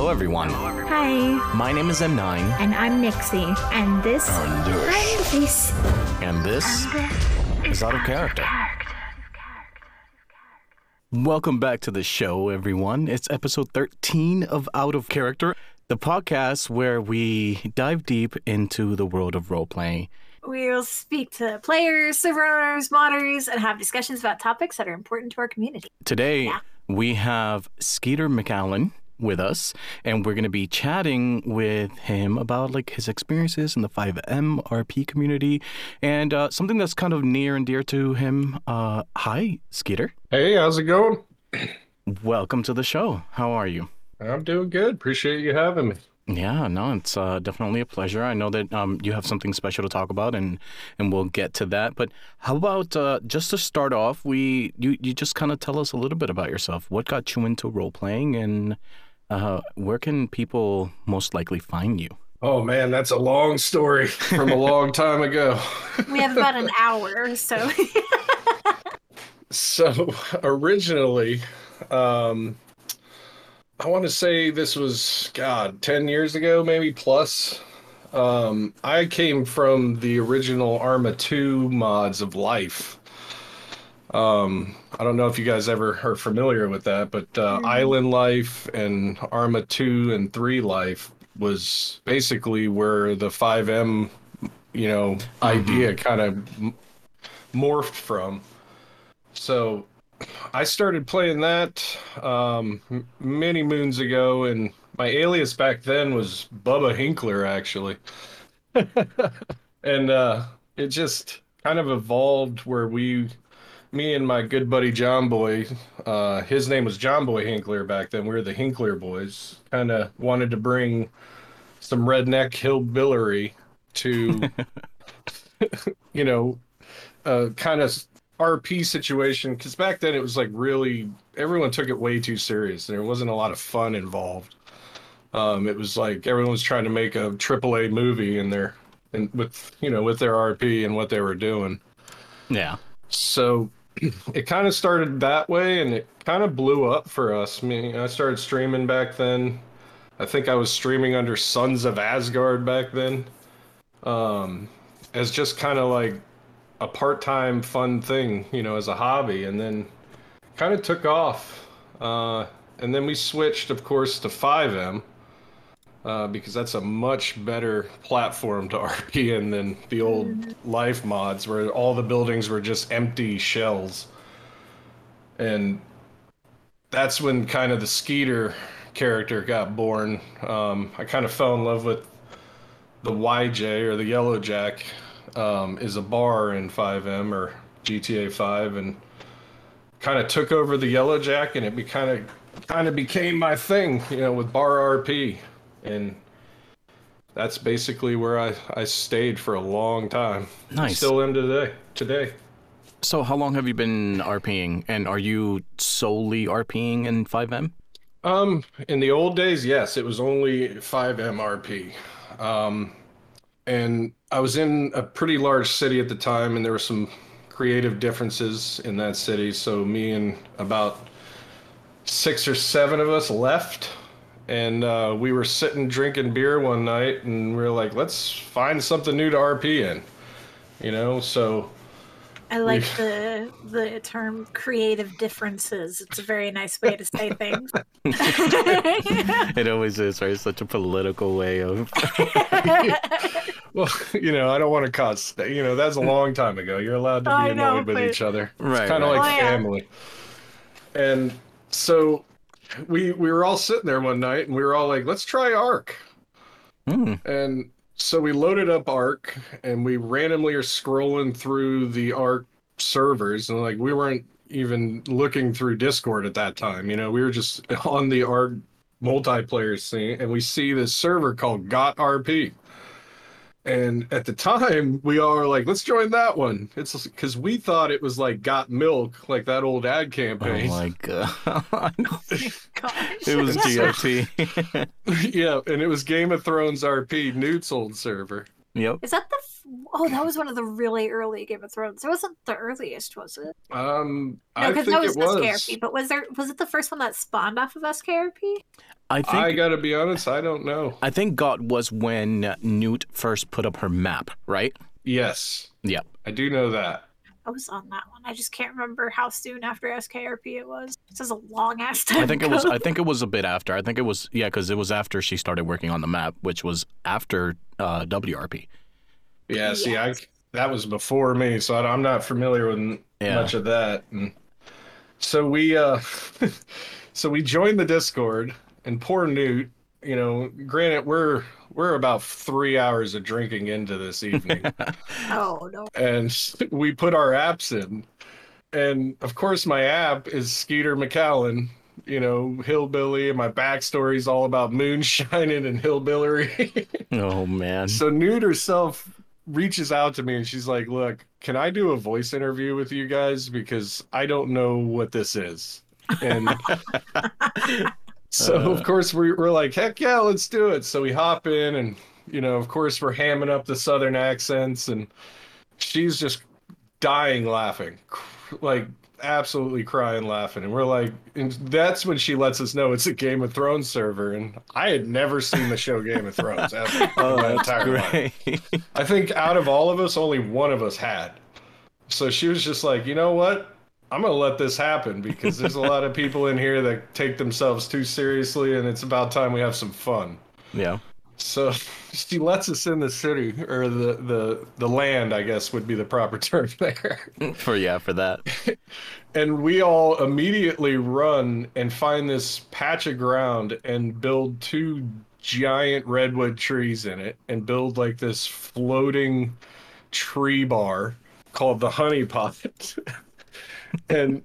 Hello, everyone. Hi, My name is M9, and I'm Nixie, and this And this. and this and this is Out of Character. Welcome back to the show, everyone. It's episode 13 of Out of Character, the podcast where we dive deep into the world of role playing. We'll speak to players, server owners, modders, and have discussions about topics that are important to our community. Today, Yeah. we have Skeeter McAllen with us, and we're going to be chatting with him about like his experiences in the FiveM RP community and uh, something that's kind of near and dear to him. Uh, hi, Skeeter. Hey, how's it going? Welcome to the show. How are you? I'm doing good. Appreciate you having me. Yeah, no, it's uh, definitely a pleasure. I know that um, you have something special to talk about, and and we'll get to that. But how about uh, just to start off, we you you just kind of tell us a little bit about yourself. What got you into role playing, and uh, where can people most likely find you? Oh man, that's a long story from a long time ago. We have about an hour, so So originally, um, I want to say this was God, 10 years ago, maybe plus. Um, I came from the original Arma 2 mods of Life. Um, I don't know if you guys ever are familiar with that, but uh, Island Life and Arma 2 and 3 Life was basically where the FiveM, you know, idea kind of m- morphed from. So I started playing that um, many moons ago, and my alias back then was Bubba Hinkler, actually. and uh, it just kind of evolved where we, me and my good buddy John Boy, uh, his name was John Boy Hinkler back then. We were the Hinkler boys. Kind of wanted to bring some redneck hillbilly to, you know, uh, kind of RP situation because back then it was like really everyone took it way too serious. There wasn't a lot of fun involved. Um, it was like everyone was trying to make a AAA movie in their and with you know with their RP and what they were doing. Yeah. So it kind of started that way and it kind of blew up for us. I mean, I started streaming back then. I think I was streaming under Sons of Asgard back then. Um, as just kind of like a part-time fun thing, you know, as a hobby and then kind of took off. Uh, and then we switched of course to FiveM. Uh, because that's a much better platform to RP in than the old life mods where all the buildings were just empty shells. And that's when kind of the Skeeter character got born. Um, I kind of fell in love with the YJ or the Yellow Jack um, is a bar in FiveM or GTA 5 and kind of took over the Yellow Jack and it be kind of kind of became my thing, you know, with bar RP and that's basically where I, I stayed for a long time. Nice. Still am today. Today. So how long have you been RPing, and are you solely RPing in FiveM? Um, in the old days, yes, it was only FiveM RP. Um, and I was in a pretty large city at the time, and there were some creative differences in that city. So me and about six or seven of us left, and uh, we were sitting drinking beer one night, and we were like, let's find something new to RP in, you know. So I like the the term creative differences. It's a very nice way to say things. It always is, right? It's such a political way of. Well, you know, I don't want to cause, you know, that's a long time ago. You're allowed to be I annoyed know, with but- each other. Right, It's kind of right. like Oh, yeah. family. And so we we were all sitting there one night and we were all like, let's try Ark. Hmm. And so we loaded up Ark and we randomly are scrolling through the Ark servers and like we weren't even looking through Discord at that time. You know, we were just on the Ark multiplayer scene and we see this server called Got RP. And at the time, we all were like, let's join that one. It's because we thought it was like Got Milk, like that old ad campaign. Oh my god! Gosh. it was GOT. yeah, and it was Game of Thrones RP, Newt's old server. Yep. Is that the? f- Oh, that was one of the really early Game of Thrones. It wasn't the earliest, was it? Um, No, I because think that was, it was. SKRP. But was there? Was it the first one that spawned off of SKRP? I think I gotta be honest, I don't know. I think GOT was when Newt first put up her map, right? Yes, Yep. I do know that. I was on that one. I just can't remember how soon after SKRP it was. This is a long ass time. I think it was. I think it was a bit after. I think it was. Yeah, because it was after she started working on the map, which was after uh, WRP. Yeah, see, I that was before me, so I, am not familiar with Yeah. much of that. And so we, uh, so we joined the Discord, and poor Newt. You know, granted, we're we're about three hours of drinking into this evening, Oh no. and we put our apps in, and of course, my app is Skeeter McAllen. You know, hillbilly, and my backstory is all about moonshining and hillbilly. Oh man. So Newt herself reaches out to me and she's like, "Look, can I do a voice interview with you guys because I don't know what this is." And so Uh. of course we, we're like, "Heck yeah, let's do it!" So we hop in and you know, of course we're hamming up the southern accents and she's just dying laughing, like absolutely crying laughing, and we're like, and that's when she lets us know it's a Game of Thrones server, and I had never seen the show Game of Thrones ever. Oh, my entire life. I think out of all of us, only one of us had. So she was just like, you know what? I'm gonna let this happen because there's a lot of people in here that take themselves too seriously, and it's about time we have some fun. yeah. So she lets us in the city or the the the land, I guess would be the proper term there. For yeah, for that. And we all immediately run and find this patch of ground and build two giant redwood trees in it and build like this floating tree bar called the honey pot. And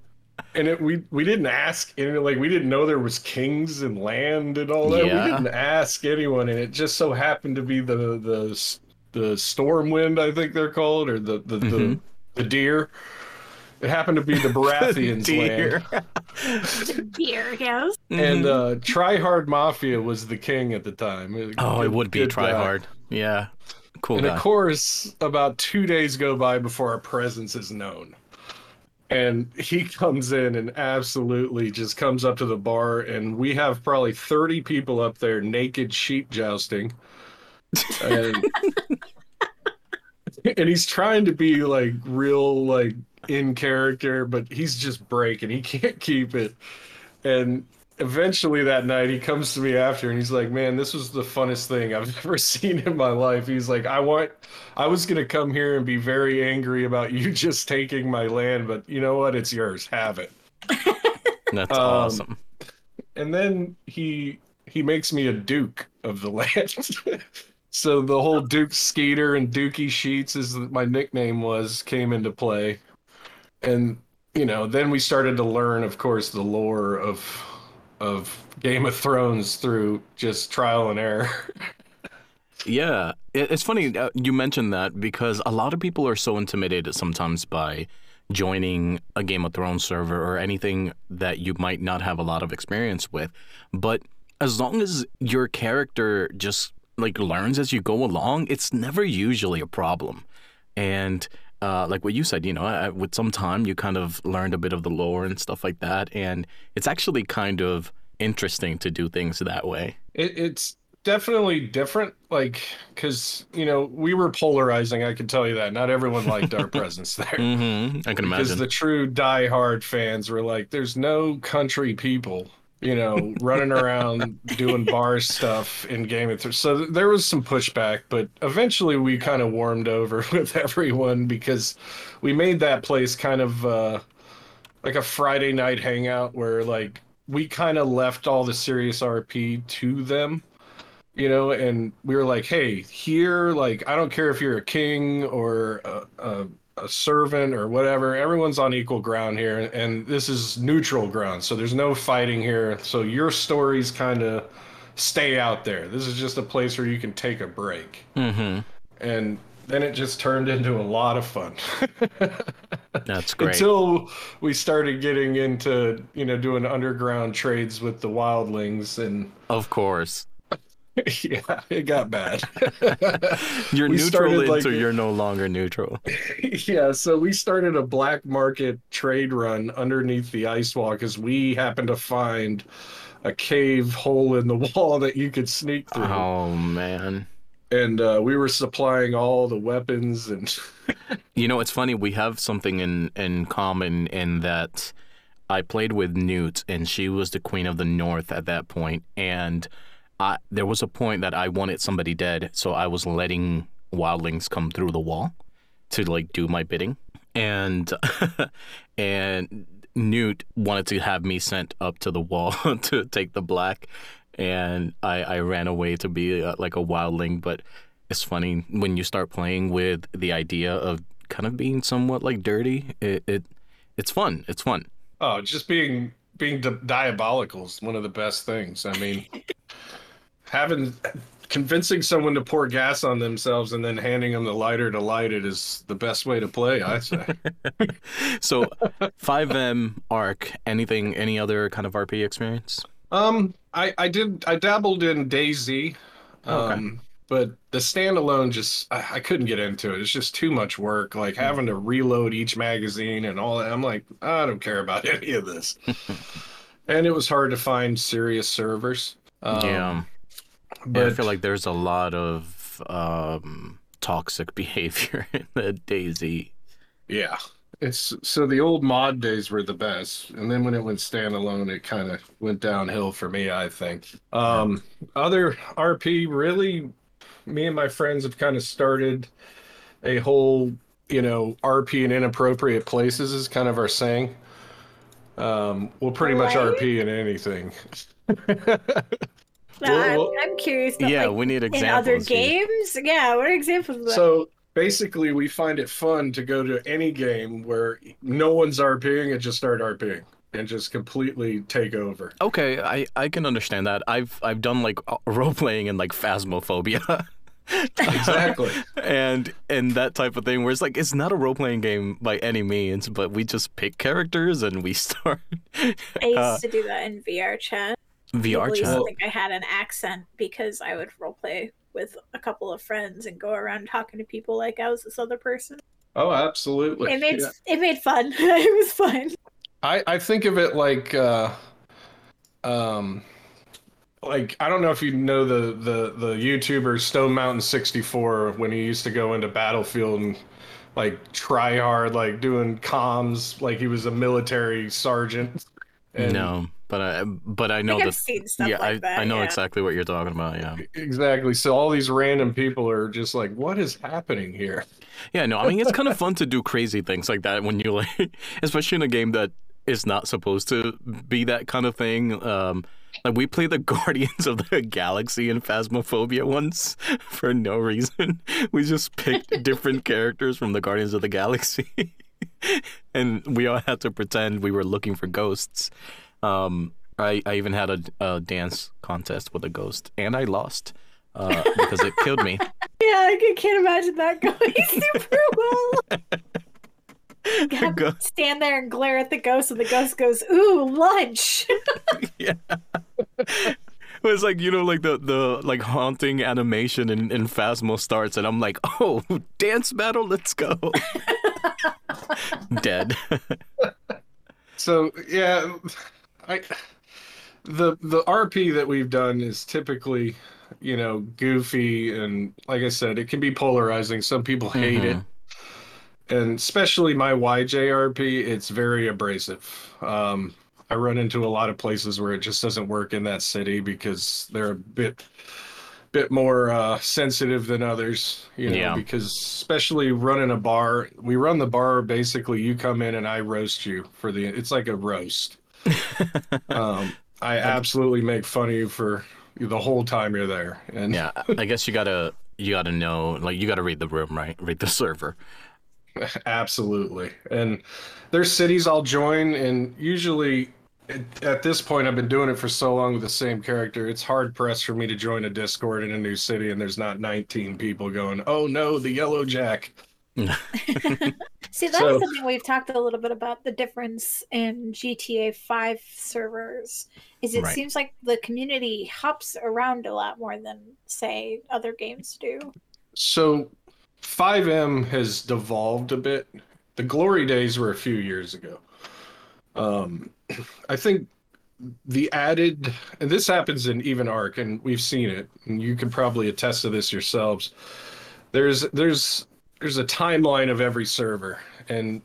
and it, we we didn't ask any like we didn't know there was kings and land and all that. Yeah. We didn't ask anyone and it just so happened to be the the the storm wind I think they're called or the the the, Mhm. the deer. It happened to be the Baratheons Dear. land. Beer, yes. And uh Try Hard Mafia was the king at the time. oh, it would be Good try hard. Yeah. Cool And guy. of course, about two days go by before our presence is known. And he comes in and absolutely just comes up to the bar, and we have probably 30 people up there naked sheep jousting. And, and he's trying to be like real, like in character, but he's just breaking. He can't keep it. And eventually that night he comes to me after and he's like man this was the funnest thing i've ever seen in my life. He's like i want i was going to come here and be very angry about you just taking my land but you know what? It's yours. Have it. That's um, awesome. and then he he makes me a duke of the land. So the whole duke skeeter and dookie sheets is my nickname was came into play. And you know then we started to learn of course the lore of of game of thrones through just trial and error Yeah, it's funny uh, you mentioned that because a lot of people are so intimidated sometimes by joining a Game of Thrones server or anything that you might not have a lot of experience with. But as long as your character just like learns as you go along, it's never usually a problem. And uh, like what you said, you know, uh, with some time, you kind of learned a bit of the lore and stuff like that, and it's actually kind of interesting to do things that way. it, it's definitely different like because you know we were polarizing i can tell you that. Not everyone liked our presence there. Hmm I can imagine because the true die-hard fans were like there's no country people you know running around doing bar stuff in game of thrones. So there was some pushback but eventually we kind of warmed over with everyone because we made that place kind of uh like a friday night hangout where like we kind of left all the serious rp to them you know and we were like hey here like i don't care if you're a king or a, a, a servant or whatever everyone's on equal ground here and this is neutral ground so there's no fighting here so your stories kind of stay out there this is just a place where you can take a break hmm and then it just turned into a lot of fun That's great. until we started getting into you know doing underground trades with the wildlings and Of course. yeah, it got bad. You're We neutral until like- you're no longer neutral. yeah, so we started a black market trade run underneath the ice wall because we happened to find a cave hole in the wall that you could sneak through. Oh man. And uh, we were supplying all the weapons and You know, it's funny. We have something in in common in that I played with Newt, and she was the queen of the North at that point, and I there was a point that I wanted somebody dead, so I was letting wildlings come through the wall to like do my bidding, and and Newt wanted to have me sent up to the wall to take the black, and I I ran away to be uh, like a wildling, but it's funny when you start playing with the idea of kind of being somewhat like dirty. It, it it's fun. It's fun. oh, just being being di- diabolical is one of the best things. I mean, having convincing someone to pour gas on themselves and then handing them the lighter to light it is the best way to play. I say. So, FiveM Ark. Anything? Any other kind of RP experience? Um, I I did I dabbled in DayZ, um, Okay. but the standalone just I, I couldn't get into it. It's just too much work, like having to reload each magazine and all that. I'm like, I don't care about any of this. and it was hard to find serious servers. Um, yeah. But yeah. I feel like there's a lot of um, toxic behavior in the DayZ. yeah. It's so the old mod days were the best, and then when it went standalone, it kind of went downhill for me. I think. Um, other RP really, me and my friends have kind of started a whole, you know, RP in inappropriate places is kind of our saying. Um, we'll pretty much RP in anything. No, Well, I'm, I'm curious. About, Yeah, like, we need examples. in examples. other here. games. Yeah, what are examples of? So basically, we find it fun to go to any game where no one's RPing and just start RPing and just completely take over. Okay, I, I can understand that. I've I've done like role playing in like Phasmophobia. Exactly. and and that type of thing where it's like it's not a role playing game by any means, but we just pick characters and we start I used uh, to do that in VR chat. VR People used to chat. think I had an accent because I would roleplay with a couple of friends and go around talking to people like I was this other person. Oh, absolutely. It made Yeah. it made fun. it was fun. I, I think of it like uh um like I don't know if you know the the the YouTuber Stone Mountain 64 when he used to go into Battlefield and like try hard like doing comms like he was a military sergeant. And no, but I but I know I think that. seen stuff Yeah, like I, that. I know yeah. exactly what you're talking about. Yeah, Exactly. So all these random people are just like, what is happening here? yeah. No, I mean it's kind of fun to do crazy things like that when you like, especially in a game that is not supposed to be that kind of thing. Um, like we played the Guardians of the Galaxy in Phasmophobia once for no reason. We just picked different characters from the Guardians of the Galaxy, and we all had to pretend we were looking for ghosts. Um, I, I even had a, a dance contest with a ghost, and I lost uh, because it killed me. Yeah, I can- can't imagine that going super well. You have Go- to stand there and glare at the ghost, and the ghost goes, "Ooh, lunch." yeah. It was like you know, like the the like haunting animation in in Phasmo starts, and I'm like, oh, dance battle, let's go. Dead. So yeah, I the the RP that we've done is typically, you know, goofy and like I said, it can be polarizing. Some people hate it. And especially my YJRP, it's very abrasive. Um, I run into a lot of places where it just doesn't work in that city because they're a bit bit more uh, sensitive than others, you know, Yeah. because especially running a bar, we run the bar basically you come in and I roast you for the it's like a roast. Um, I absolutely make fun of you for the whole time you're there. And yeah, I guess you gotta you gotta know, like you gotta read the room, right? Read the server. Absolutely. And there's cities I'll join, and usually at, at this point, I've been doing it for so long with the same character. It's hard pressed for me to join a Discord in a new city, and there's not 19 people going, "Oh no, the Yellow Jack." See, that's So- something we've talked a little bit about the difference in GTA 5 servers. Is it Right. seems like the community hops around a lot more than say other games do. So FiveM has devolved a bit. The glory days were a few years ago. Um, I think the added, and this happens in even Ark, and we've seen it, and you can probably attest to this yourselves. There's there's there's a timeline of every server, and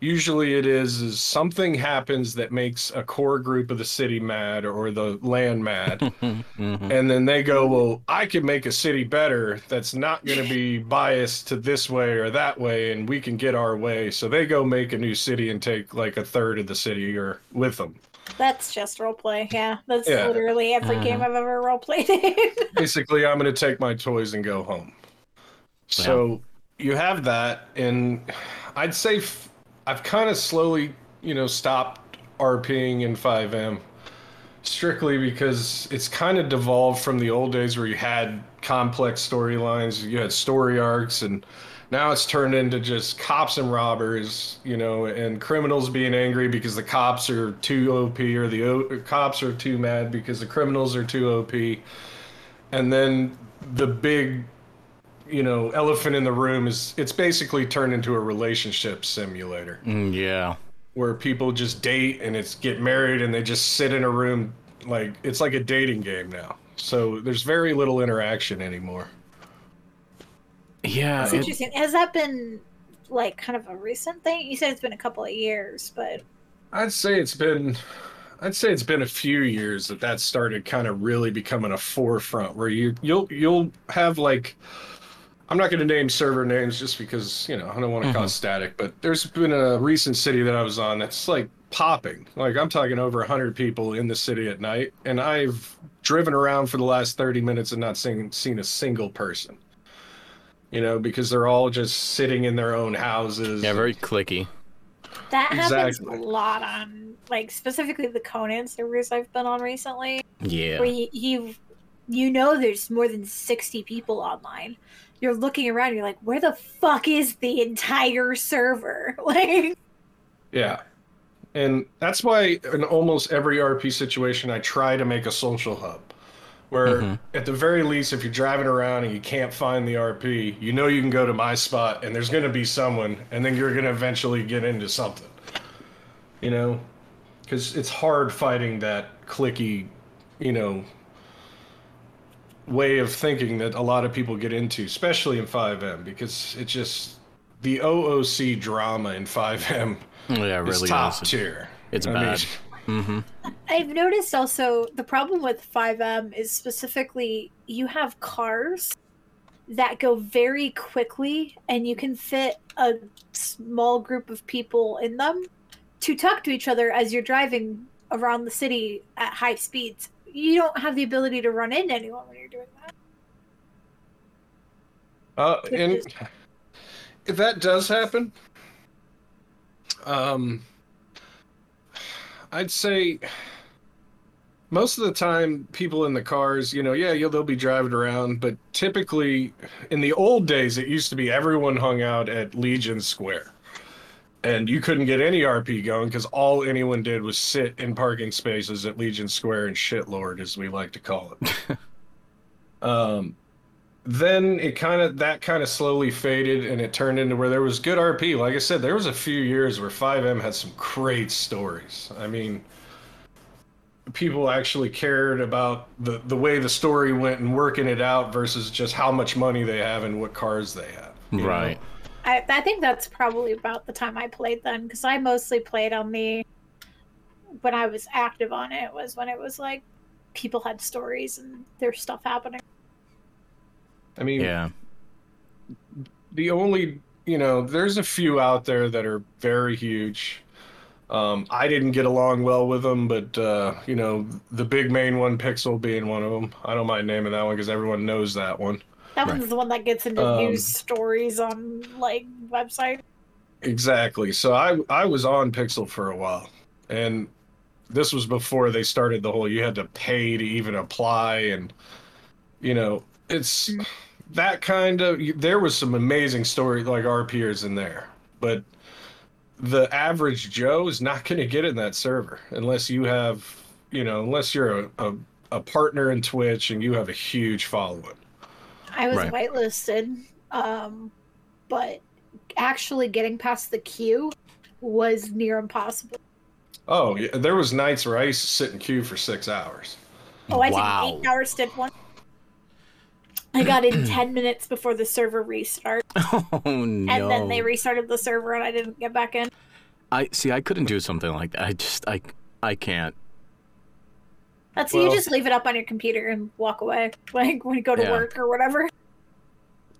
usually it is is something happens that makes a core group of the city mad or the land mad Mhm. and then they go well i can make a city better that's not going to be biased to this way or that way and we can get our way so they go make a new city and take like a third of the city or with them That's just roleplay. Yeah, that's Yeah. literally every game I've ever roleplayed in. basically i'm going to take my toys and go home so you have that and i'd say i've kind of slowly you know stopped rping in FiveM strictly because it's kind of devolved from the old days where you had complex storylines you had story arcs and now it's turned into just cops and robbers you know and criminals being angry because the cops are too op or the o- cops are too mad because the criminals are too op and then the big you know elephant in the room is it's basically turned into a relationship simulator Mm, yeah. where people just date and it's get married and they just sit in a room like it's like a dating game now so there's very little interaction anymore Yeah. That's it- interesting. Has that been like kind of a recent thing? You said it's been a couple of years, but i'd say it's been i'd say it's been a few years that that started kind of really becoming a forefront where you you'll you'll have like i'm not going to name server names just because you know i don't want to mm-hmm. cause static but there's been a recent city that i was on that's like popping like i'm talking over 100 people in the city at night and i've driven around for the last 30 minutes and not seen, seen a single person you know because they're all just sitting in their own houses yeah, very clicky. that happens Exactly. a lot on like specifically the Conan servers I've been on recently. Yeah. where you, you you know there's more than 60 people online you're looking around you're like where the fuck is the entire server like Yeah. And that's why in almost every RP situation, I try to make a social hub. Where Mhm. at the very least, if you're driving around and you can't find the RP, you know you can go to my spot and there's going to be someone, and then you're going to eventually get into something. You know? Because it's hard fighting that clicky, you know, way of thinking that a lot of people get into, especially in FiveM, because it's just. The OOC drama in FiveM yeah, it it's really top is. tier. It's I bad. mean, hmm i've noticed also the problem with FiveM is specifically you have cars that go very quickly and you can fit a small group of people in them to talk to each other as you're driving around the city at high speeds you don't have the ability to run into anyone when you're doing that uh, and if that does happen, um, I'd say most of the time, people in the cars, you know, yeah, you'll, they'll be driving around, but typically, in the old days, it used to be everyone hung out at Legion Square. And you couldn't get any RP going because all anyone did was sit in parking spaces at Legion Square and shitlord, as we like to call it. um, then it kind of that kind of slowly faded and it turned into where there was good RP. Like I said, there was a few years where FiveM had some great stories. I mean, people actually cared about the the way the story went and working it out versus just how much money they have and what cars they have. Right. know? Right. I, I think that's probably about the time I played then because I mostly played on the when I was active on it was when it was like people had stories and there's stuff happening. I mean, Yeah. the only you know there's a few out there that are very huge um, i didn't get along well with them but uh, you know the big main one pixel being one of them i don't mind naming that one because everyone knows that one That Right. one's the one that gets into Um, news stories on like website. exactly so i i was on pixel for a while and this was before they started the whole you had to pay to even apply and you know it's that kind of there was some amazing story like RPers in there, but the average Joe is not going to get in that server unless you have, you know, unless you're a, a, a partner in Twitch and you have a huge following. I was Right. whitelisted, um, but actually getting past the queue was near impossible. Oh, yeah, there was nights where I used to sit in queue for six hours. Oh, I wow. did an eight-hour stint one. I got in ten minutes before the server restart, Oh no! and then they restarted the server, and I didn't get back in. I see. I couldn't do something like that. I just, I, I can't. That's Well- you just leave it up on your computer and walk away, like when you go to Yeah. work or whatever.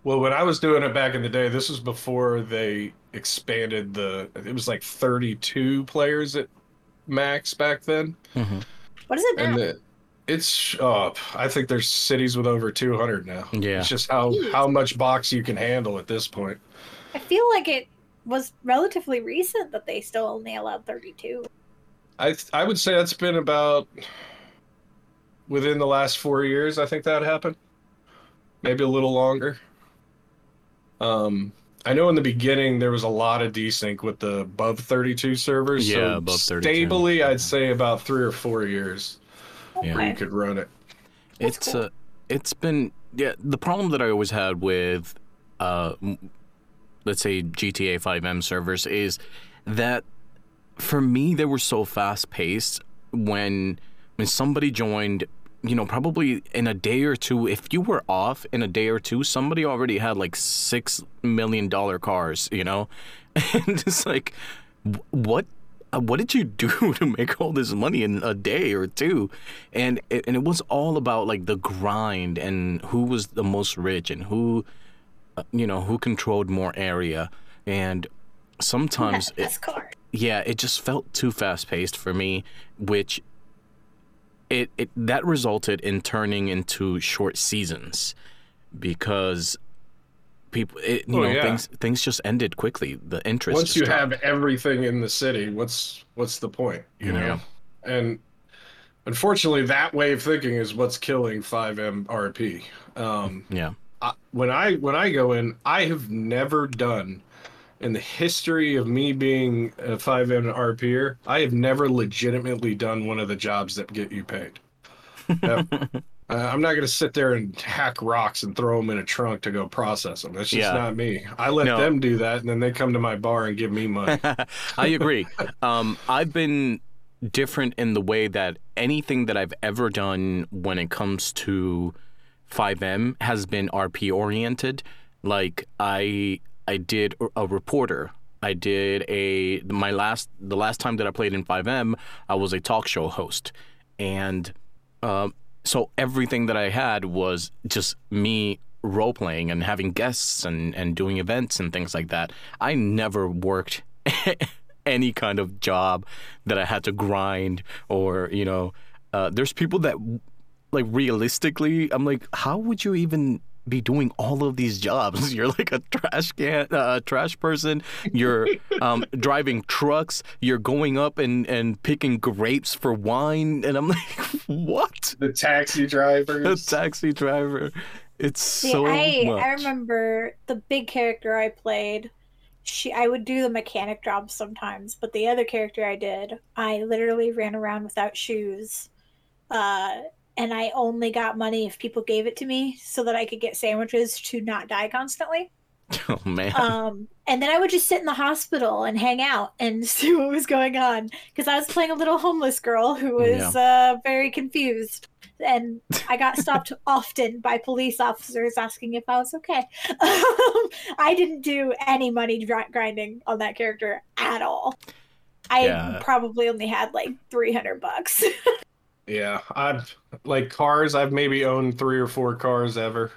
Well, when I was doing it back in the day, this was before they expanded the. It was like 32 players at max back then, hmm What is it now? and the, it's. Uh, I think there's cities with over 200 now. Yeah. It's just how Jeez. how much box you can handle at this point. I feel like it was relatively recent that they still only allowed thirty-two. I th- I would say that's been about within the last four years. I think that happened, maybe a little longer. Um, I know in the beginning there was a lot of desync with the above 32 servers. Yeah, so above 32. Stably, I'd say about three or four years Yeah. where you could run it. That's it's cool. uh, it's been yeah. The problem that I always had with, uh, let's say GTA FiveM servers is that for me they were so fast paced when when somebody joined. You know, probably in a day or two, if you were off in a day or two, somebody already had like six million dollar cars. You know, and it's like, what uh, what did you do to make all this money in a day or two and it, and it was all about like the grind and who was the most rich and who uh, you know who controlled more area and sometimes it, car. yeah it just felt too fast paced for me which it, it that resulted in turning into short seasons because people it, you Oh, know yeah. things things just ended quickly the interest Once you dropped. have everything in the city, what's what's the point? You know, and unfortunately, that way of thinking is what's killing FiveM RP. Um, yeah I, when I when I go in, I have never done in the history of me being a FiveM RPer, I have never legitimately done one of the jobs that get you paid. Uh, I'm not going to sit there and hack rocks and throw them in a trunk to go process them. That's just Yeah. not me. I let No. them do that, and then they come to my bar and give me money. I agree. Um, I've been different in the way that anything that I've ever done when it comes to FiveM has been RP oriented. Like I I did a reporter. I did a my last the last time that I played in FiveM, I was a talk show host, and um, so everything that I had was just me role playing and having guests and and doing events and things like that. I never worked any kind of job that I had to grind or you know. Uh, there's people that like realistically, I'm like, how would you even be doing all of these jobs? You're like a trash can, uh, trash person. You're um, driving trucks. You're going up and and picking grapes for wine, and I'm like, what? the taxi A The taxi driver. It's See, so I much. I remember the big character I played. She I would do the mechanic jobs sometimes, but the other character I did, I literally ran around without shoes. Uh and I only got money if people gave it to me so that I could get sandwiches to not die constantly. oh man. Um, and then I would just sit in the hospital and hang out and see what was going on because I was playing a little homeless girl who was uh, very confused. And I got stopped often by police officers asking if I was okay. I didn't do any money grinding on that character at all. I Yeah. probably only had like 300 bucks. Yeah, I've like cars. I've maybe owned three or four cars ever.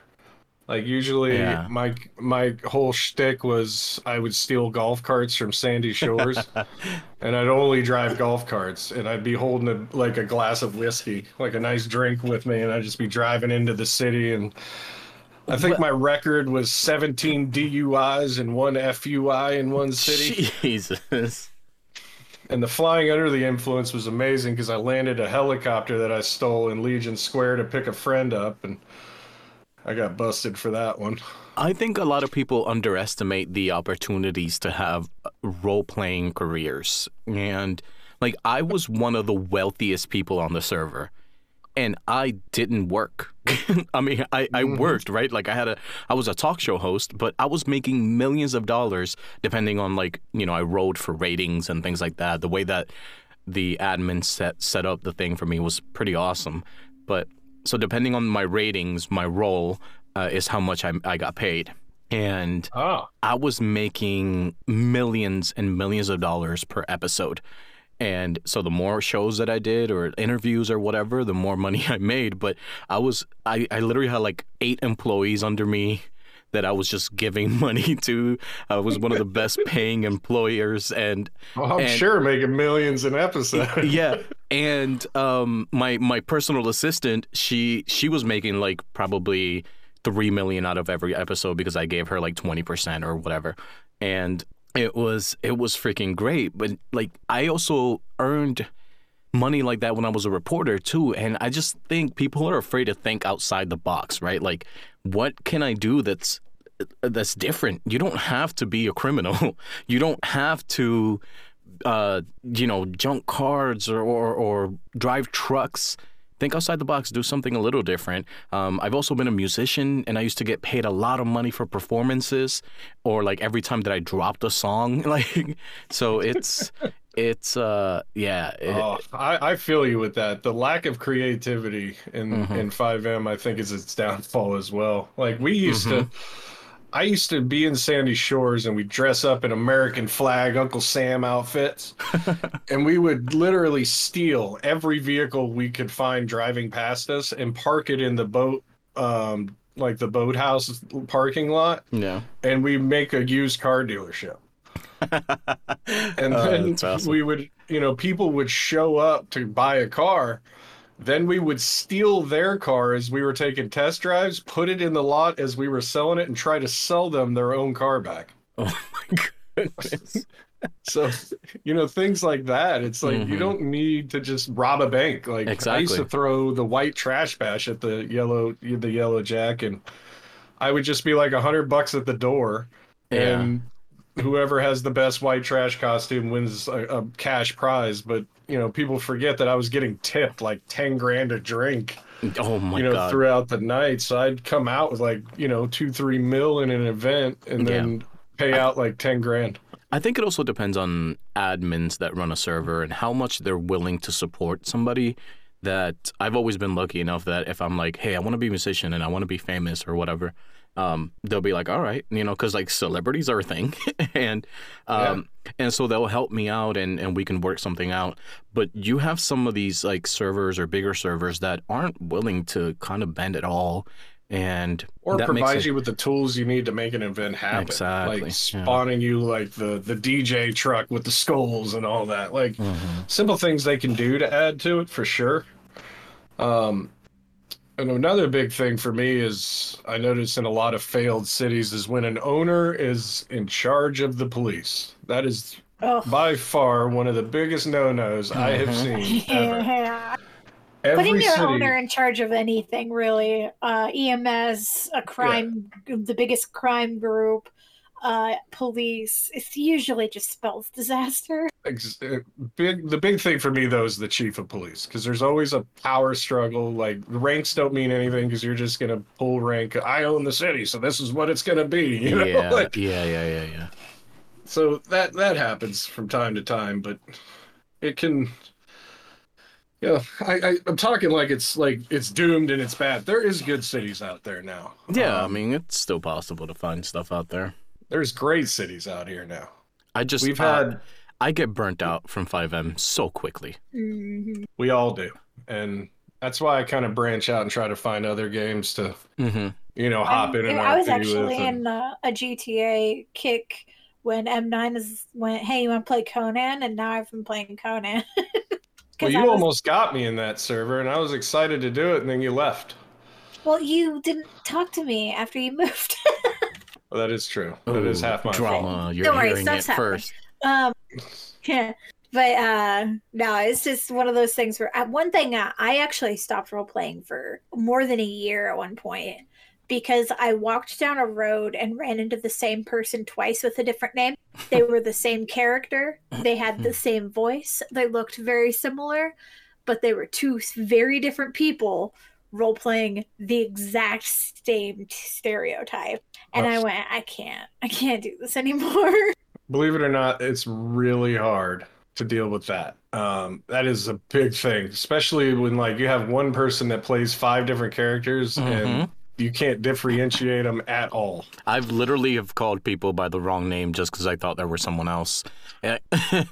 Like usually, Yeah. my my whole shtick was I would steal golf carts from Sandy Shores, and I'd only drive golf carts, and I'd be holding a, like a glass of whiskey, like a nice drink with me, and I'd just be driving into the city. And I think my record was 17 DUIs and one FUI in one city. Jesus. And the flying under the influence was amazing because I landed a helicopter that I stole in Legion Square to pick a friend up, and I got busted for that one. I think a lot of people underestimate the opportunities to have role playing careers. And like, I was one of the wealthiest people on the server. And I didn't work. I mean, I, I worked, right? Like I had a, I was a talk show host, but I was making millions of dollars depending on like, you know, I rolled for ratings and things like that. The way that the admin set set up the thing for me was pretty awesome. But so depending on my ratings, my role uh, is how much I, I got paid. And Oh, I was making millions and millions of dollars per episode. And so the more shows that I did or interviews or whatever, the more money I made. But I was I, I literally had like eight employees under me that I was just giving money to. I was one of the best paying employers and well, I'm And- sure making millions an episode. yeah and um my my personal assistant she she was making like probably three million out of every episode because i gave her like 20% or whatever and it was it was freaking great but like i also earned money like that when i was a reporter too and i just think people are afraid to think outside the box right like what can i do that's that's different you don't have to be a criminal you don't have to uh, you know, junk cars or, or, or drive trucks. Think outside the box, do something a little different. Um, I've also been a musician and I used to get paid a lot of money for performances or like every time that I dropped a song. Like, so it's, it's, uh, yeah. it- Oh, I, I feel you with that. The lack of creativity in Mhm. in FiveM, I think, is its downfall as well. Like we used to, Mm-hmm. I used to be in Sandy Shores, and we dress up in American flag Uncle Sam outfits, and we would literally steal every vehicle we could find driving past us and park it in the boat, um, like the boathouse parking lot, yeah. and we make a used car dealership. and Uh, then awesome. we would you know people would show up to buy a car then we would steal their car as we were taking test drives put it in the lot as we were selling it and try to sell them their own car back Oh my goodness. so you know things like that it's like you Mhm. don't need to just rob a bank like i used to throw the white trash bash at the yellow the yellow jack and i would just be like a hundred bucks at the door Yeah. and whoever has the best white trash costume wins a, a cash prize but you know people forget that i was getting tipped like 10 grand a drink Oh my you know God. throughout the night so i'd come out with like you know two three mil in an event and Yeah. then pay out like 10 grand I think it also depends on admins that run a server and how much they're willing to support somebody. That I've always been lucky enough that if I'm like, hey, I want to be a musician and I want to be famous or whatever, um, they'll be like, all right, you know, because like celebrities are a thing, and um, and so they'll help me out and and we can work something out. But you have some of these like servers or bigger servers that aren't willing to kind of bend at all, and or that makes provide it- you with the tools you need to make an event happen Exactly, like yeah. spawning you like the the dj truck with the skulls and all that like Mhm. simple things they can do to add to it for sure um and another big thing for me is i notice in a lot of failed cities is when an owner is in charge of the police that is Oh. by far one of the biggest no-nos i have Mhm. seen ever Yeah. every Putting your city owner in charge of anything, really. Uh, EMS, a crime, the biggest crime group, uh, police. It's usually just spells disaster. ex- uh, big the big thing for me though is the chief of police because there's always a power struggle like the ranks don't mean anything because you're just gonna pull rank i own the city so this is what it's gonna be you know yeah, Like, yeah, yeah, yeah, yeah. so that that happens from time to time but it can yeah I, I i'm talking like it's like it's doomed and it's bad there is good cities out there now Yeah, I Um, mean, it's still possible to find stuff out there. There's great cities out here now I just we've uh, had I get burnt out from FiveM so quickly. Mhm. we all do and that's why i kind of branch out and try to find other games to hmm you know, hop I'm- in and I was actually with. and- in uh, a GTA kick when M9 is went, hey, you want to play Conan? And now I've been playing Conan. well, you was- almost got me in that server, and I was excited to do it, and then you left. Well, you didn't talk to me after you moved. Well, that is true. That is Ooh, half my fault. drama. You're Don't worry, hearing it first. um, yeah. But uh, no, it's just one of those things where uh, one thing uh, I actually stopped role playing for more than a year at one point because I walked down a road and ran into the same person twice with a different name. They were the same character, they had the same voice, they looked very similar, but they were two very different people role playing the exact same stereotype. And I went, I can't, I can't do this anymore. Believe it or not, it's really hard to deal with that. Um, that is a big thing, especially when like you have one person that plays five different characters and you can't differentiate them at all. I've literally have called people by the wrong name just because I thought there was someone else, and,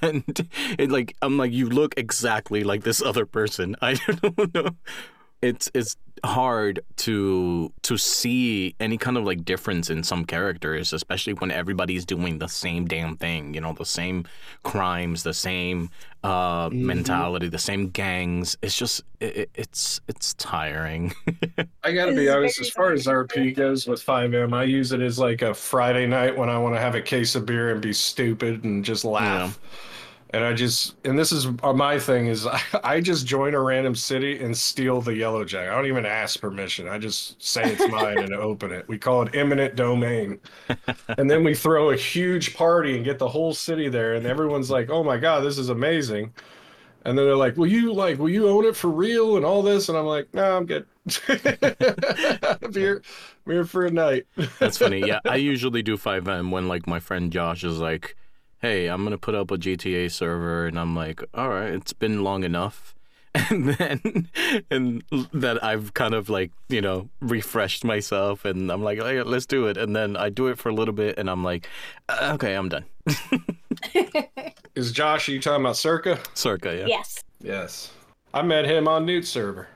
and it like I'm like you look exactly like this other person. I don't know. It's it's hard to to see any kind of like difference in some characters, especially when everybody's doing the same damn thing. You know, the same crimes, the same uh, mentality, the same gangs. It's just it, it- it's it's tiring. I gotta be honest, as far as. RP goes with FiveM, I use it as like a Friday night when I want to have a case of beer and be stupid and just laugh. And I just, and this is uh, my thing is I, I just join a random city and steal the yellow jack. I don't even ask permission. I just say it's mine and open it. We call it eminent domain. and then we throw a huge party and get the whole city there. And everyone's like, oh my God, this is amazing. And then they're like, "Will you like? Will you own it for real and all this?" And I'm like, "No, I'm good. I'm here, I'm here for a night." That's funny. Yeah, I usually do FiveM when like my friend Josh is like, "Hey, I'm gonna put up a GTA server," and I'm like, "All right, it's been long enough." And then, and that I've kind of like you know refreshed myself, and I'm like, "Hey, let's do it." And then I do it for a little bit, and I'm like, "Uh, "Okay, I'm done." Is Josh? Are you talking about Circa? Circa, yeah, yes. Yes, I met him on Newt server.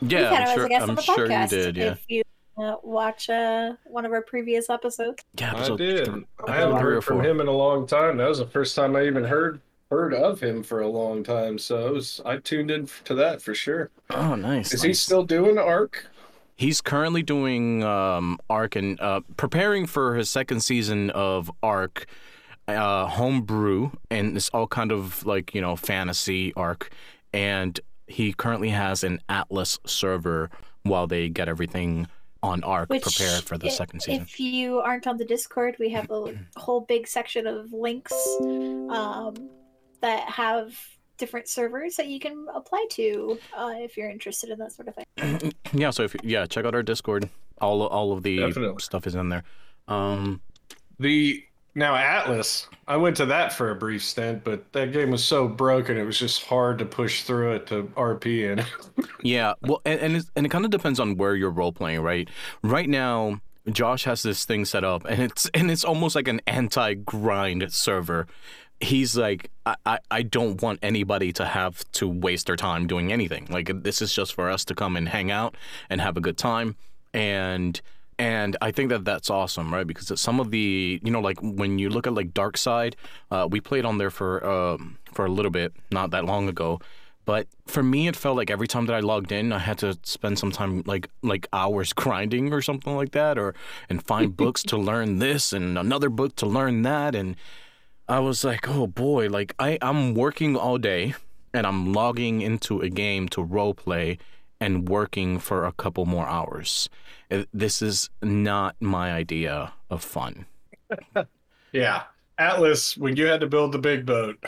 yeah. I'm sure. as a guest I'm sure you did. Yeah, If you uh, watch uh, one of our previous episodes. yeah. I did. th- I haven't heard from four. him in a long time. That was the first time I even heard heard of him for a long time. So it was, I tuned in to that for sure. Oh, nice. Is he still doing Ark? He's currently doing um, Ark and uh, preparing for his second season of Ark. uh, homebrew, and it's all kind of like you know fantasy arc and he currently has an Atlas server while they get everything on Ark Which, prepared for the i- second season. If you aren't on the Discord, we have a whole big section of links um, that have different servers that you can apply to uh, if you're interested in that sort of thing. yeah, so if yeah, check out our Discord. All all of the Definitely. stuff is in there. Um, The now Atlas, I went to that for a brief stint, but that game was so broken it was just hard to push through it to RP in. Yeah, well, and and, and it kind of depends on where you're role playing, right? Right now, Josh has this thing set up, and it's and it's almost like an anti-grind server. He's like, I, I, I don't want anybody to have to waste their time doing anything. Like this is just for us to come and hang out and have a good time, and and I think that that's awesome, right? Because some of the, you know, like when you look at like Dark Side, uh, we played on there for um, for a little bit, not that long ago. But for me, it felt like every time that I logged in, I had to spend some time, like like hours grinding or something like that, or and find books to learn this and another book to learn that, and I was like, oh boy, like I I'm working all day, and I'm logging into a game to role play, and working for a couple more hours. Uh, This is not my idea of fun. yeah, Atlas, when you had to build the big boat,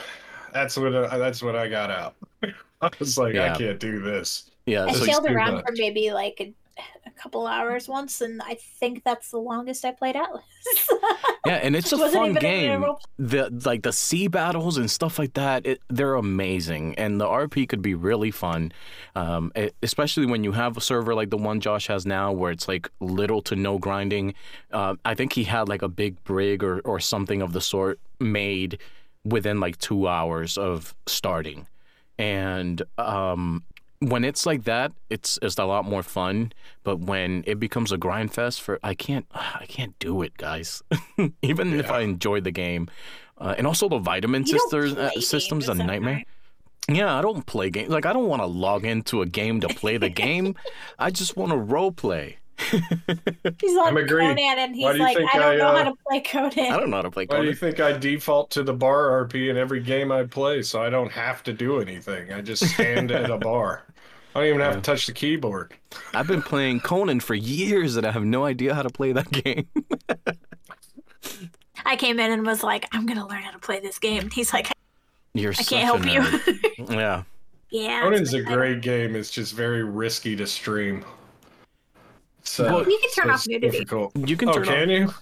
that's when I, that's when I got out. I was like, Yeah. I can't do this. Yeah, I so sailed around much. for maybe like a, couple hours once, and I think that's the longest I played Atlas. yeah, and it's a fun game. the like the sea battles and stuff like that it, they're amazing and the rp could be really fun um, e- especially when you have a server like the one josh has now where it's like little to no grinding uh, i think he had like a big brig or, or something of the sort made within like two hours of starting and um, when it's like that it's it's a lot more fun but when it becomes a grind fest for i can't i can't do it guys even if i enjoy the game uh, and also the vitamin You sisters uh, systems a games, is that nightmare right? yeah i don't play games like i don't want to log into a game to play the game i just want to role play He's on I'm agreed. Conan, and he's Why do you like, think I don't I, know uh, how to play Conan. i don't know how to play Why do you think I default to the bar RP in every game I play so I don't have to do anything? I just stand at a bar. I don't even have to touch the keyboard. I've been playing Conan for years and I have no idea how to play that game. I came in and was like, I'm gonna learn how to play this game. He's like, You're I such can't help a you. yeah. yeah. Conan's a great game. It's just very risky to stream. So Well, You can turn it's off nudity. difficult. You can Oh, turn can off you?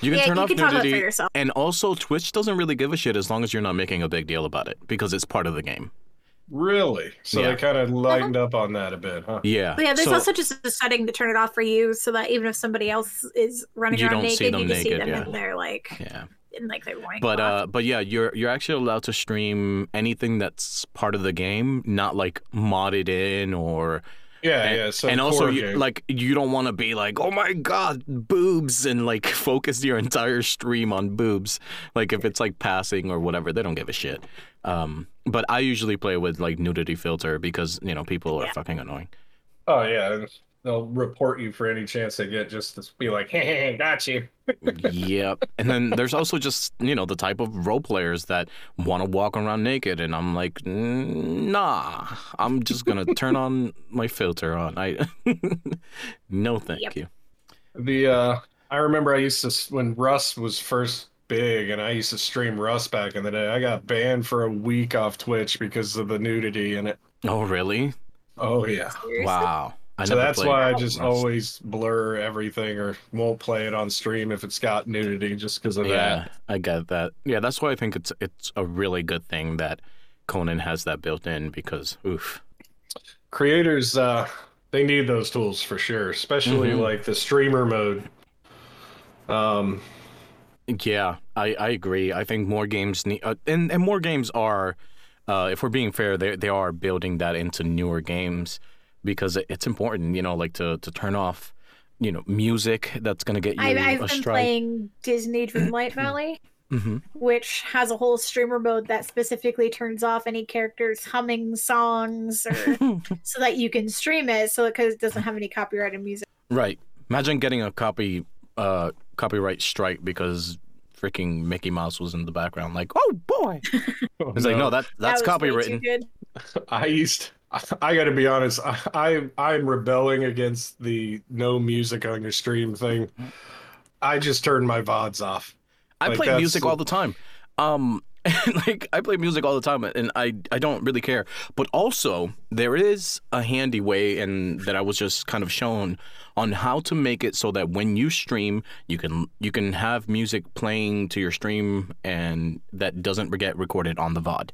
you can Yeah, turn you off can talk about it for nudity. yourself. And also Twitch doesn't really give a shit as long as you're not making a big deal about it because it's part of the game. Really? So Yeah. they kind of lightened up on that a bit, huh? Yeah. But yeah, there's so also just a setting to turn it off for you, so that even if somebody else is running You around don't see naked, them you can see them yeah. in their like yeah. in like their loincloth. But uh but yeah, you're you're actually allowed to stream anything that's part of the game, not like modded in or Yeah, and, yeah. So and also you, like you don't want to be like oh my god boobs and like focus your entire stream on boobs like if it's like passing or whatever they don't give a shit um but i usually play with like nudity filter because you know people are Yeah. fucking annoying oh yeah, and they'll report you for any chance they get, just to be like, "Hey, hey, hey, got you." yep and then there's also just you know the type of role players that want to walk around naked and i'm like "Mm, nah i'm just gonna turn on my filter on i no thank Yep. you The uh, I remember I used to when Rust was first big, and I used to stream Rust back in the day. I got banned for a week off Twitch because of the nudity in it. oh really Oh yeah. Seriously? wow I So that's why I just always blur everything or won't play it on stream if it's got nudity, just because of Yeah, that. Yeah, I get that. Yeah, that's why I think it's it's a really good thing that Conan has that built in because oof. Creators, uh, they need those tools for sure, especially Mhm. like the streamer mode. Um, Yeah, I, I agree. I think more games need uh, and and more games are uh, if we're being fair, they they are building that into newer games because it's important, you know, like to to turn off, you know, music that's going to get you I, I've a been strike. playing Disney Dreamlight Valley, hmm which has a whole streamer mode that specifically turns off any characters humming songs, or so that you can stream it, so because it doesn't have any copyrighted music. Right. Imagine getting a copy uh copyright strike because freaking Mickey Mouse was in the background like, "Oh boy." It's like, no, that that's that was copywritten. I used. I got to be honest. I, I I'm rebelling against the no music on your stream thing. I just turned my vods off. I Like, play music all the time. Um, like I play music all the time, and I I don't really care. But also, there is a handy way, and that I was just kind of shown on how to make it so that when you stream, you can you can have music playing to your stream, and that doesn't get recorded on the VOD.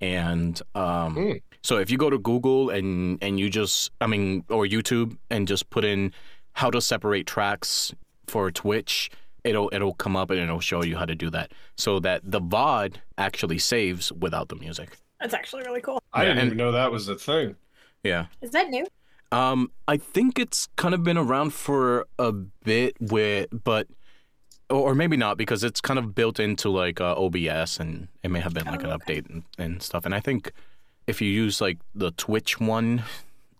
And um, Hmm. So if you go to Google and and you just I mean or YouTube and just put in how to separate tracks for Twitch, it'll it'll come up and it'll show you how to do that so that the VOD actually saves without the music. That's actually really cool. I Yeah, didn't and- even know that was a thing. Yeah. Is that new? Um, I think it's kind of been around for a bit with, but or, or maybe not because it's kind of built into like uh, OBS and it may have been like Oh, an okay. update and, and stuff. And I think if you use like the Twitch one,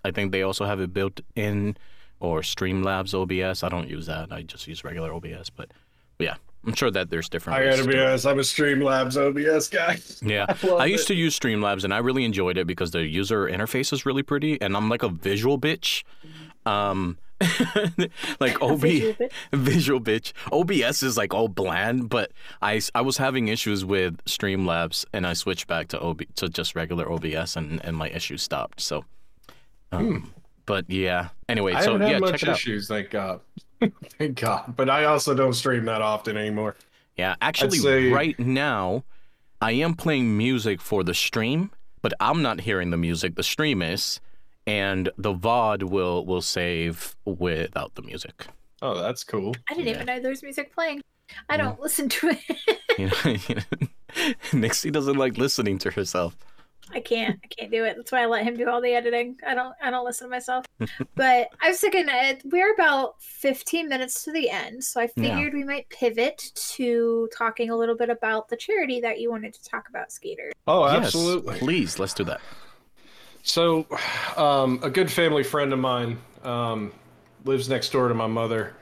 I think they also have it built in or Streamlabs OBS. I don't use that. I just use regular OBS, but, but yeah, I'm sure that there's different. I ways got to to be honest. I'm a Streamlabs OBS guy. Yeah, I I used it. to use Streamlabs and I really enjoyed it because the user interface is really pretty, and I'm like a visual bitch. Um, like A OB visual bit. visual bitch. OBS is like all bland, but I, I was having issues with Streamlabs and I switched back to OB to just regular OBS and, and my issues stopped. So, um, but yeah. Anyway, Hmm. I so haven't yeah, had check much it out. issues, thank God. thank God. But I also don't stream that often anymore. Yeah, actually, say- right now, I am playing music for the stream, but I'm not hearing the music. The stream is, and the VOD will will save without the music. Oh, that's cool. I didn't Yeah. even know there was music playing. I don't listen to it. You know, Nixie doesn't like listening to herself. I can't. I can't do it. That's why I let him do all the editing. I don't. I don't listen to myself. but I was thinking uh, we're about 15 minutes to the end, so I Yeah. figured we might pivot to talking a little bit about the charity that you wanted to talk about, Skeeter. Oh, Yes, absolutely. please, let's do that. So, um, a good family friend of mine um, lives next door to my mother.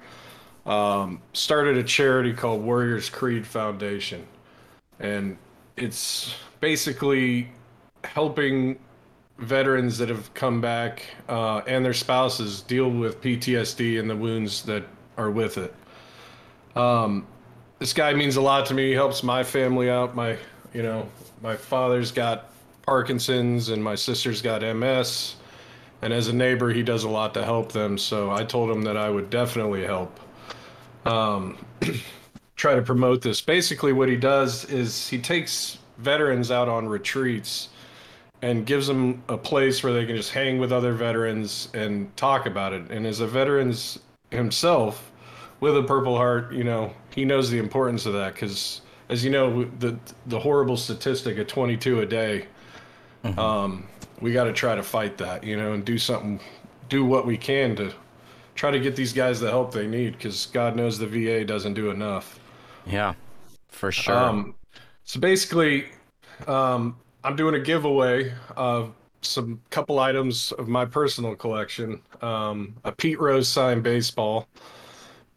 Um, started a charity called Warriors Creed Foundation, and it's basically helping veterans that have come back uh, and their spouses deal with PTSD and the wounds that are with it. Um, this guy means a lot to me. He helps my family out. My, you know, my father's got Parkinson's and my sister's got MS. And as a neighbor, he does a lot to help them. So I told him that I would definitely help. Um, try to promote this. Basically, what he does is he takes veterans out on retreats and gives them a place where they can just hang with other veterans and talk about it. And as a veterans himself with a Purple Heart, you know, he knows the importance of that because, as you know, the the horrible statistic of 22 a day. Mm-hmm. Um, we got to try to fight that, you know, and do something, do what we can to try to get these guys the help they need because God knows the VA doesn't do enough. Yeah, for sure. Um, so basically, um, I'm doing a giveaway of some couple items of my personal collection um, a Pete Rose signed baseball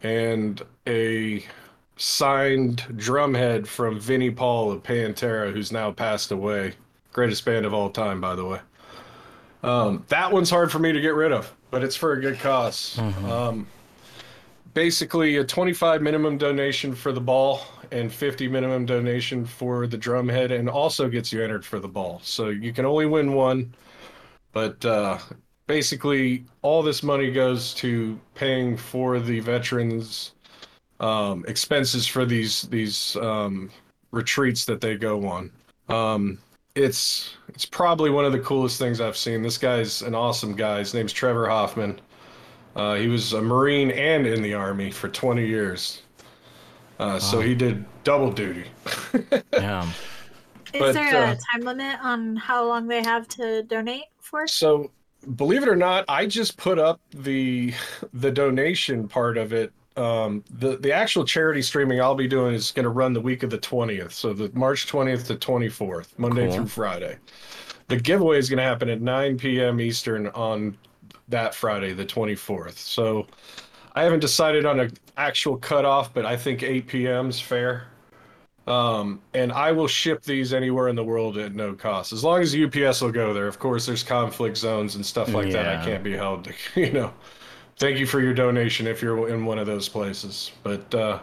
and a signed drumhead from Vinnie Paul of Pantera, who's now passed away. Greatest band of all time, by the way. Um, that one's hard for me to get rid of, but it's for a good because mm-hmm. um, basically, a 25 minimum donation for the ball and 50 minimum donation for the drumhead, and also gets you entered for the ball. So you can only win one, but uh, basically, all this money goes to paying for the veterans' um, expenses for these these um, retreats that they go on. It's it's probably one of the coolest things I've seen. This guy's an awesome guy. His name's Trevor Hoffman. Uh, he was a Marine and in the Army for 20 years. Uh, wow. So he did double duty. yeah. Is there a uh, time limit on how long they have to donate for? So, believe it or not, I just put up the the donation part of it um, the the actual charity streaming I'll be doing is going to run the week of the 20th, so the March 20th to 24th, Monday cool. through Friday. The giveaway is going to happen at 9 p.m. Eastern on that Friday, the 24th. So I haven't decided on an actual cutoff, but I think 8 p.m. is fair. Um, and I will ship these anywhere in the world at no cost, as long as UPS will go there. Of course, there's conflict zones and stuff like yeah. that. I can't be held to, you know thank you for your donation if you're in one of those places. But uh,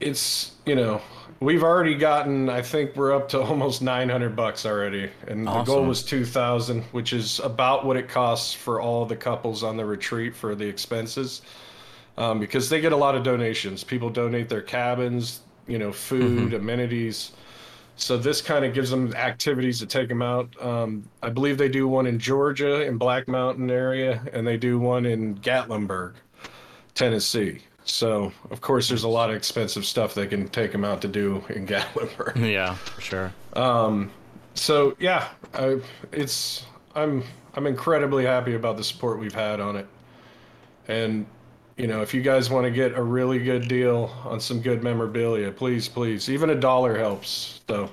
it's you know we've already gotten I think we're up to almost 900 bucks already, and awesome. the goal was 2,000, which is about what it costs for all the couples on the retreat for the expenses. Um, because they get a lot of donations. People donate their cabins, you know, food, mm-hmm. amenities. So this kind of gives them activities to take them out. Um, I believe they do one in Georgia in Black Mountain area, and they do one in Gatlinburg, Tennessee. So of course, there's a lot of expensive stuff they can take them out to do in Gatlinburg. Yeah, for sure. Um, so yeah, I, it's I'm I'm incredibly happy about the support we've had on it, and you know, if you guys want to get a really good deal on some good memorabilia, please, please, even a dollar helps. So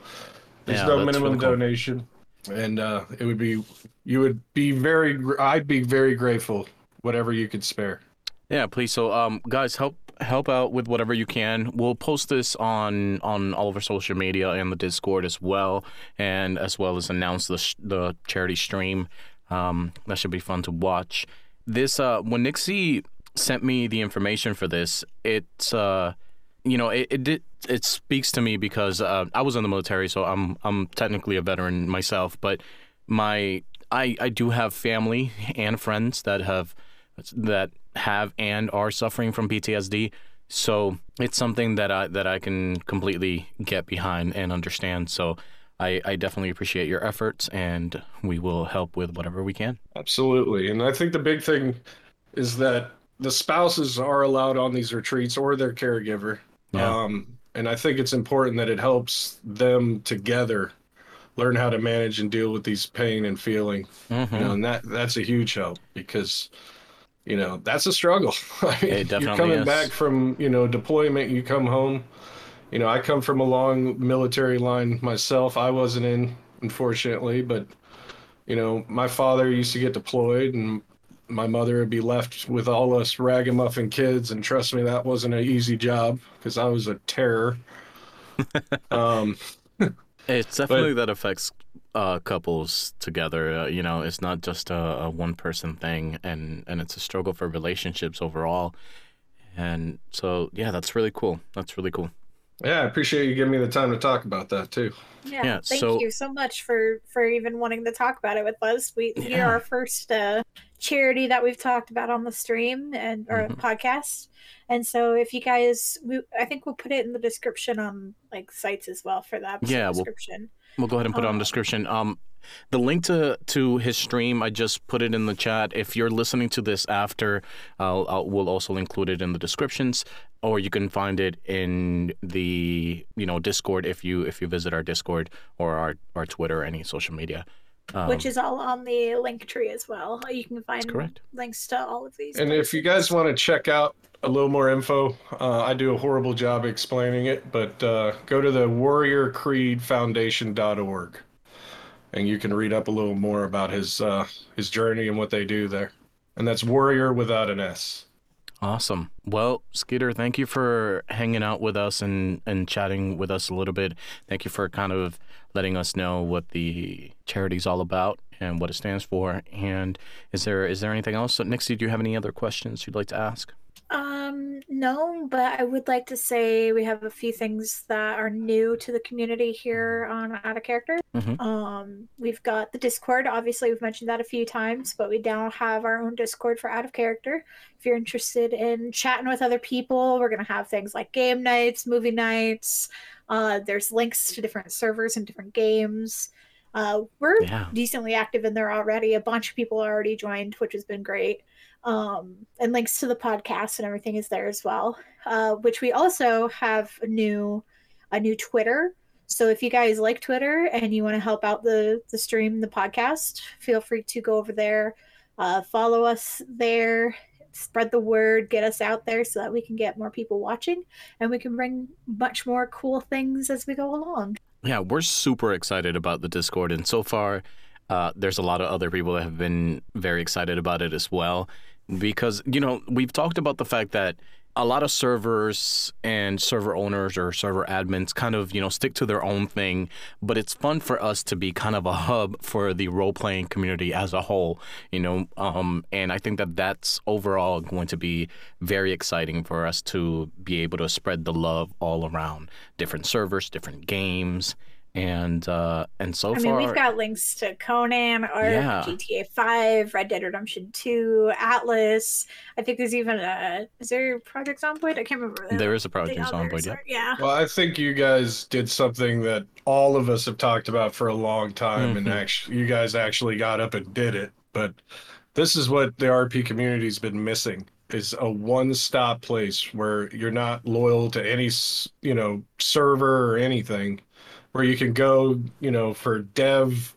there's yeah, no minimum really cool. donation, and uh, it would be you would be very I'd be very grateful whatever you could spare. Yeah, please. So, um, guys, help help out with whatever you can. We'll post this on on all of our social media and the Discord as well, and as well as announce the sh- the charity stream. Um, that should be fun to watch. This uh, when Nixie sent me the information for this, it's uh, you know, it it it speaks to me because uh, I was in the military, so I'm I'm technically a veteran myself, but my I I do have family and friends that have that have and are suffering from PTSD. So it's something that I that I can completely get behind and understand. So I, I definitely appreciate your efforts, and we will help with whatever we can. Absolutely, and I think the big thing is that the spouses are allowed on these retreats or their caregiver. Yeah. Um, and I think it's important that it helps them together learn how to manage and deal with these pain and feeling. Mm-hmm. You know, and that that's a huge help because you know that's a struggle. I mean, you're coming is. back from you know deployment, you come home. You know, I come from a long military line myself. I wasn't in, unfortunately, but you know, my father used to get deployed, and my mother would be left with all us ragamuffin kids, and trust me, that wasn't an easy job because I was a terror. um, it's definitely but, that affects uh, couples together. Uh, you know, it's not just a, a one person thing, and and it's a struggle for relationships overall. And so, yeah, that's really cool. That's really cool. Yeah, I appreciate you giving me the time to talk about that too. Yeah, Yeah, thank so- you so much for for even wanting to talk about it with us. We you're our first uh, charity that we've talked about on the stream and or Mhm. podcast. And so if you guys, we, I think we'll put it in the description on like sites as well for that Yeah, we'll- We'll go ahead and put it on Um, the description. Um, the link to to his stream, I just put it in the chat. If you're listening to this after, I'll, I'll we'll also include it in the descriptions, or you can find it in the you know Discord if you if you visit our Discord or our our Twitter or any social media. Um, which is all on the link tree as well. You can find correct. links to all of these. And if you guys want to check out a little more info, uh, I do a horrible job explaining it, but uh, go to the warriorcreedfoundation.org and you can read up a little more about his uh, his journey and what they do there. And that's warrior without an S. Awesome. Well, Skeeter, thank you for hanging out with us and, and chatting with us a little bit. Thank you for kind of letting us know what the charity is all about and what it stands for. And is there is there anything else? So, Nixie, do you have any other questions you'd like to ask? Um, no, but I would like to say we have a few things that are new to the community here on Out of Character. Mhm. Um, we've got the Discord. Obviously, we've mentioned that a few times, but we now have our own Discord for Out of Character. If you're interested in chatting with other people, we're gonna have things like game nights, movie nights. Uh, there's links to different servers and different games. Uh, we're Yeah. decently active in there already. A bunch of people already joined, which has been great. Um, and links to the podcast and everything is there as well. Uh, which we also have a new a new Twitter. So if you guys like Twitter and you want to help out the the stream, the podcast, feel free to go over there, uh, follow us there, spread the word, get us out there so that we can get more people watching and we can bring much more cool things as we go along. Yeah, we're super excited about the Discord, and so far, uh, there's a lot of other people that have been very excited about it as well. Because you know, we've talked about the fact that a lot of servers and server owners or server admins kind of you know stick to their own thing, but it's fun for us to be kind of a hub for the role playing community as a whole. You know, um, and I think that that's overall going to be very exciting for us to be able to spread the love all around different servers, different games, and uh, and so I mean, far, we've got links to Conan, or Yeah. GTA 5, Red Dead Redemption 2, Atlas. I think there's even a. Is there Project Zomboid? I can't remember. the- there is a Project Zomboid. others Yeah. are- Yeah. Well, I think you guys did something that all of us have talked about for a long time, and Mhm. actually, you guys actually got up and did it. But this is what the RP community's been missing: is a one-stop place where you're not loyal to any, you know, server or anything, where you can go, you know, for dev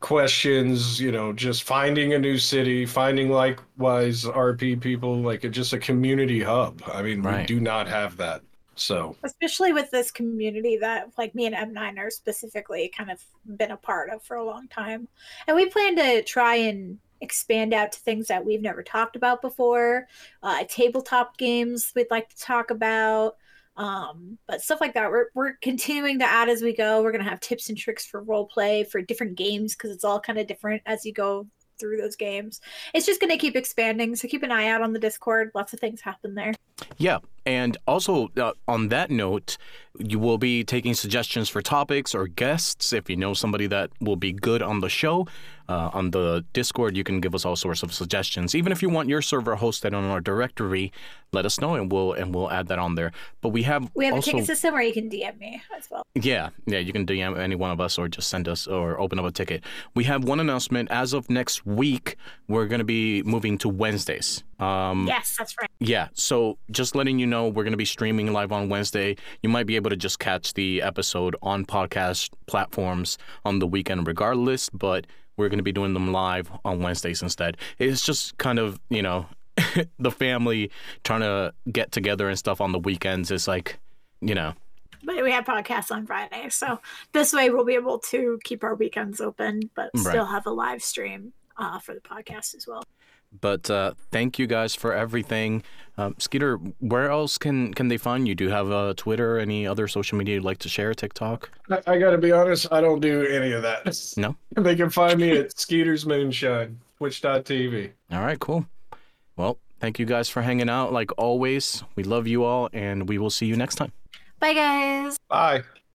questions, you know, just finding a new city, finding likewise RP people, like a, just a community hub. I mean, we do not have that. So. Especially with this community that, like, me and M9 are specifically kind of been a part of for a long time. And we plan to try and expand out to things that we've never talked about before. Uh, tabletop games we'd like to talk about. Um but stuff like that. We're, we're continuing to add as we go. We're going to have tips and tricks for role play for different games because it's all kind of different as you go through those games. It's just going to keep expanding so keep an eye out on the discord. Lots of things happen there Yeah, and also uh, on that note, you will be taking suggestions for topics or guests. If you know somebody that will be good on the show, uh, on the Discord, you can give us all sorts of suggestions. Even if you want your server hosted on our directory, let us know, and we'll and we'll add that on there. But we have we have also, a ticket system where you can dm me as well yeah, yeah, you can DM any one of us or just send us or open up a ticket. We have one announcement. As of next week, we're going to be moving to Wednesdays. Um, yes that's right yeah, so just letting you know, we're going to be streaming live on Wednesday. You might be able to just catch the episode on podcast platforms on the weekend regardless, but we're going to be doing them live on Wednesdays instead. It's just kind of, you know, the family trying to get together and stuff on the weekends. It's like, you know, but we have podcasts on friday so this way we'll be able to keep our weekends open but Right. still have a live stream uh, for the podcast as well But uh, thank you guys for everything. Um, Skeeter, where else can can they find you? Do you have a Twitter, any other social media you'd like to share? TikTok? I, I got to be honest, I don't do any of that. No? They can find me at Skeeter's Moonshine, twitch.tv. All right, cool. Well, thank you guys for hanging out. Like always, we love you all, and we will see you next time. Bye, guys. Bye.